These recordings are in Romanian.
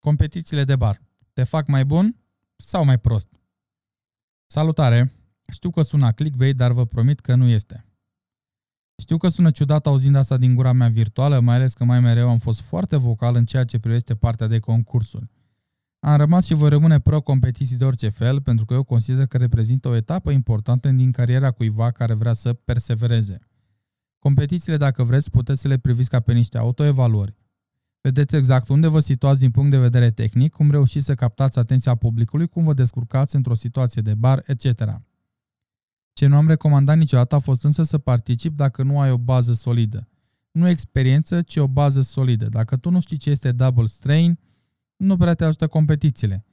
Competițiile de bar. Te fac mai bun sau mai prost? Salutare! Știu că sună clickbait, dar vă promit că nu este. Știu că sună ciudat auzind asta din gura mea virtuală, mai ales că mai mereu am fost foarte vocal în ceea ce privește partea de concursuri. Am rămas și voi rămâne pro-competiții de orice fel, pentru că eu consider că reprezintă o etapă importantă din cariera cuiva care vrea să persevereze. Competițiile, dacă vreți, puteți să le priviți ca pe niște autoevaluări. Vedeți exact unde vă situați din punct de vedere tehnic, cum reușiți să captați atenția publicului, cum vă descurcați într-o situație de bar, etc. Ce nu am recomandat niciodată a fost însă să particip dacă nu ai o bază solidă. Nu experiență, ci o bază solidă. Dacă tu nu știi ce este double strain, nu prea te ajută competițiile.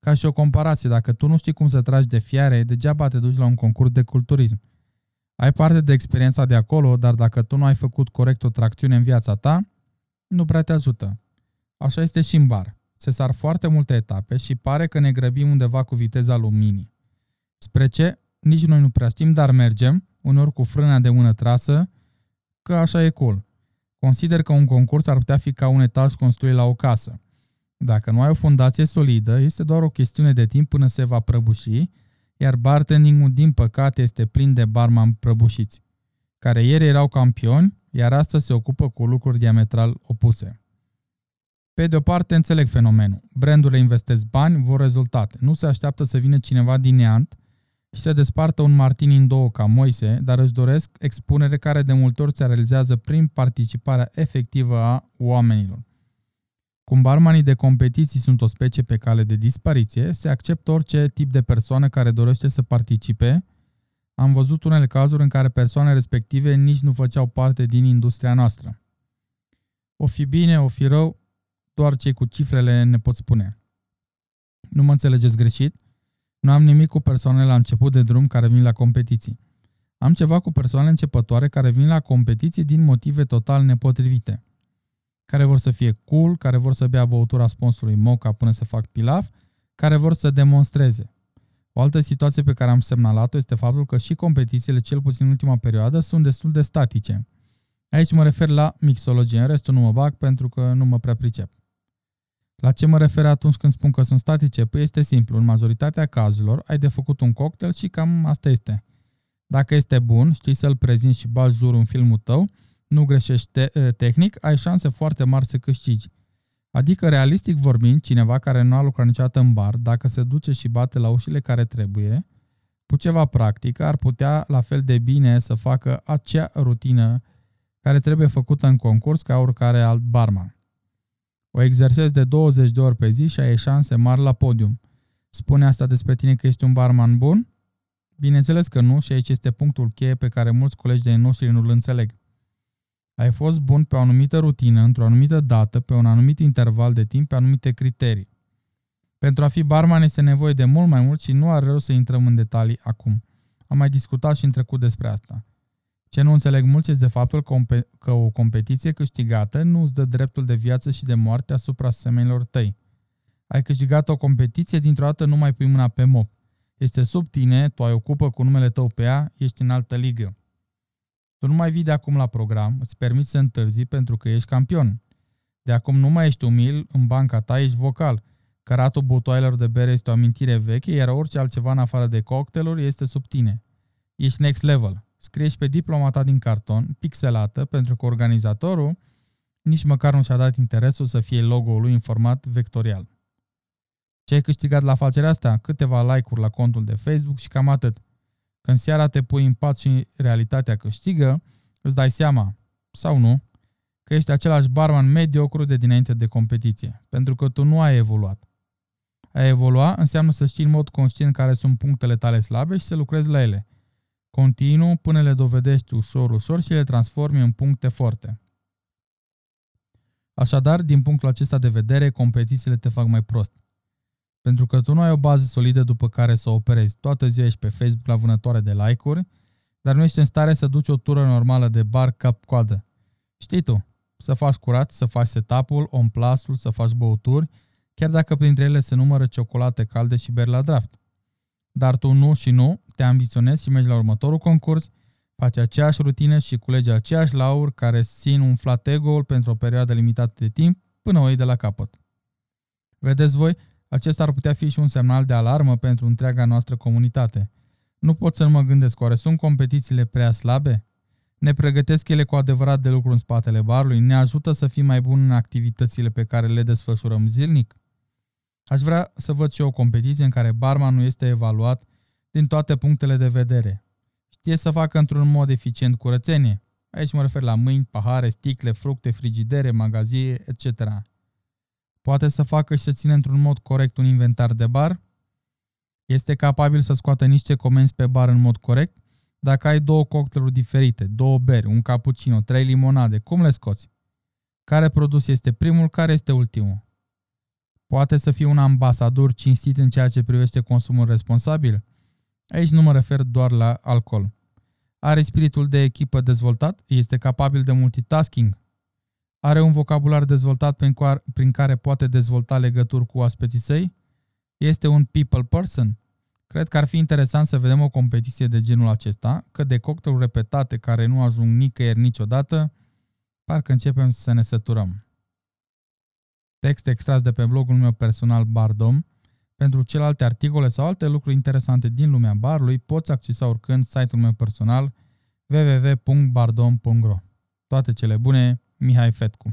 Ca și o comparație, dacă tu nu știi cum să tragi de fiare, degeaba te duci la un concurs de culturism. Ai parte de experiența de acolo, dar dacă tu nu ai făcut corect o tracțiune în viața ta, nu prea te ajută. Așa este și în bar. Se sar foarte multe etape și pare că ne grăbim undeva cu viteza luminii. Spre ce? Nici noi nu prea știm, dar mergem, uneori cu frâna de mână trasă, că așa e cool. Consider că un concurs ar putea fi ca un etaj construit la o casă. Dacă nu ai o fundație solidă, este doar o chestiune de timp până se va prăbuși, iar bartending din păcate, este plin de barman prăbușiți, care ieri erau campioni, iar astăzi se ocupă cu lucruri diametral opuse. Pe de o parte, înțeleg fenomenul. Brandurile investesc bani, vor rezultate. Nu se așteaptă să vină cineva din neant și să despartă un martini în două ca Moise, dar își doresc expunere care de multe ori se realizează prin participarea efectivă a oamenilor. Cum barmanii de competiții sunt o specie pe cale de dispariție, se acceptă orice tip de persoană care dorește să participe. Am văzut unele cazuri în care persoane respective nici nu făceau parte din industria noastră. O fi bine, o fi rău, doar cei cu cifrele ne pot spune. Nu mă înțelegeți greșit? Nu am nimic cu persoanele la început de drum care vin la competiții. Am ceva cu persoane începătoare care vin la competiții din motive total nepotrivite care vor să fie cool, care vor să bea băutura sponsului Moca până să fac pilaf, care vor să demonstreze. O altă situație pe care am semnalat-o este faptul că și competițiile, cel puțin în ultima perioadă, sunt destul de statice. Aici mă refer la mixologie, în restul nu mă bag pentru că nu mă prea pricep. La ce mă refer atunci când spun că sunt statice? Păi este simplu, în majoritatea cazurilor ai de făcut un cocktail și cam asta este. Dacă este bun, știi să-l prezinți și bagi jurul în filmul tău, nu greșești te- tehnic, ai șanse foarte mari să câștigi. Adică, realistic vorbind, cineva care nu a lucrat niciodată în bar, dacă se duce și bate la ușile care trebuie, cu ceva practică, ar putea la fel de bine să facă acea rutină care trebuie făcută în concurs ca oricare alt barman. O exersezi de 20 de ori pe zi și ai șanse mari la podium. Spune asta despre tine că ești un barman bun? Bineînțeles că nu și aici este punctul cheie pe care mulți colegi de noștri nu-l înțeleg. Ai fost bun pe o anumită rutină, într-o anumită dată, pe un anumit interval de timp, pe anumite criterii. Pentru a fi barman este nevoie de mult mai mult și nu are rău să intrăm în detalii acum. Am mai discutat și în trecut despre asta. Ce nu înțeleg mulți este faptul că o competiție câștigată nu îți dă dreptul de viață și de moarte asupra semenilor tăi. Ai câștigat o competiție, dintr-o dată nu mai pui mâna pe mop. Este sub tine, tu ai ocupă cu numele tău pe ea, ești în altă ligă. Tu nu mai vii de acum la program, îți permiți să întârzi pentru că ești campion. De acum nu mai ești umil, în banca ta ești vocal. Căratul butoailor de bere este o amintire veche, iar orice altceva în afară de cocktailuri este sub tine. Ești next level. Scrie pe diploma ta din carton, pixelată, pentru că organizatorul nici măcar nu și-a dat interesul să fie logo-ul lui în format vectorial. Ce ai câștigat la afacerea asta? Câteva like-uri la contul de Facebook și cam atât. Când seara te pui în pat și realitatea câștigă, îți dai seama, sau nu, că ești același barman mediocru de dinainte de competiție, pentru că tu nu ai evoluat. A evolua înseamnă să știi în mod conștient care sunt punctele tale slabe și să lucrezi la ele. Continuu până le dovedești ușor, ușor și le transformi în puncte forte. Așadar, din punctul acesta de vedere, competițiile te fac mai prost. Pentru că tu nu ai o bază solidă după care să operezi. Toată ziua ești pe Facebook la vânătoare de like-uri, dar nu ești în stare să duci o tură normală de bar cap-coadă. Știi tu, să faci curat, să faci setup-ul, on plus să faci băuturi, chiar dacă printre ele se numără ciocolate calde și beri la draft. Dar tu nu și nu, te ambiționezi și mergi la următorul concurs, faci aceeași rutină și culegi aceeași lauri care țin un flat ego pentru o perioadă limitată de timp până o iei de la capăt. Vedeți voi, acesta ar putea fi și un semnal de alarmă pentru întreaga noastră comunitate. Nu pot să nu mă gândesc, oare sunt competițiile prea slabe? Ne pregătesc ele cu adevărat de lucru în spatele barului? Ne ajută să fim mai buni în activitățile pe care le desfășurăm zilnic? Aș vrea să văd și o competiție în care barmanul este evaluat din toate punctele de vedere. Știe să facă într-un mod eficient curățenie. Aici mă refer la mâini, pahare, sticle, fructe, frigidere, magazie, etc. Poate să facă și să țină într-un mod corect un inventar de bar? Este capabil să scoată niște comenzi pe bar în mod corect? Dacă ai două cocktailuri diferite, două beri, un cappuccino, trei limonade, cum le scoți? Care produs este primul, care este ultimul? Poate să fie un ambasador cinstit în ceea ce privește consumul responsabil? Aici nu mă refer doar la alcool. Are spiritul de echipă dezvoltat? Este capabil de multitasking? Are un vocabular dezvoltat prin care poate dezvolta legături cu aspeții săi? Este un people person? Cred că ar fi interesant să vedem o competiție de genul acesta, că de cocktailuri repetate care nu ajung nicăieri niciodată, parcă începem să ne săturăm. Text extras de pe blogul meu personal Bardom. Pentru celelalte articole sau alte lucruri interesante din lumea barului, poți accesa oricând site-ul meu personal www.bardom.ro Toate cele bune, Mihai Fetcu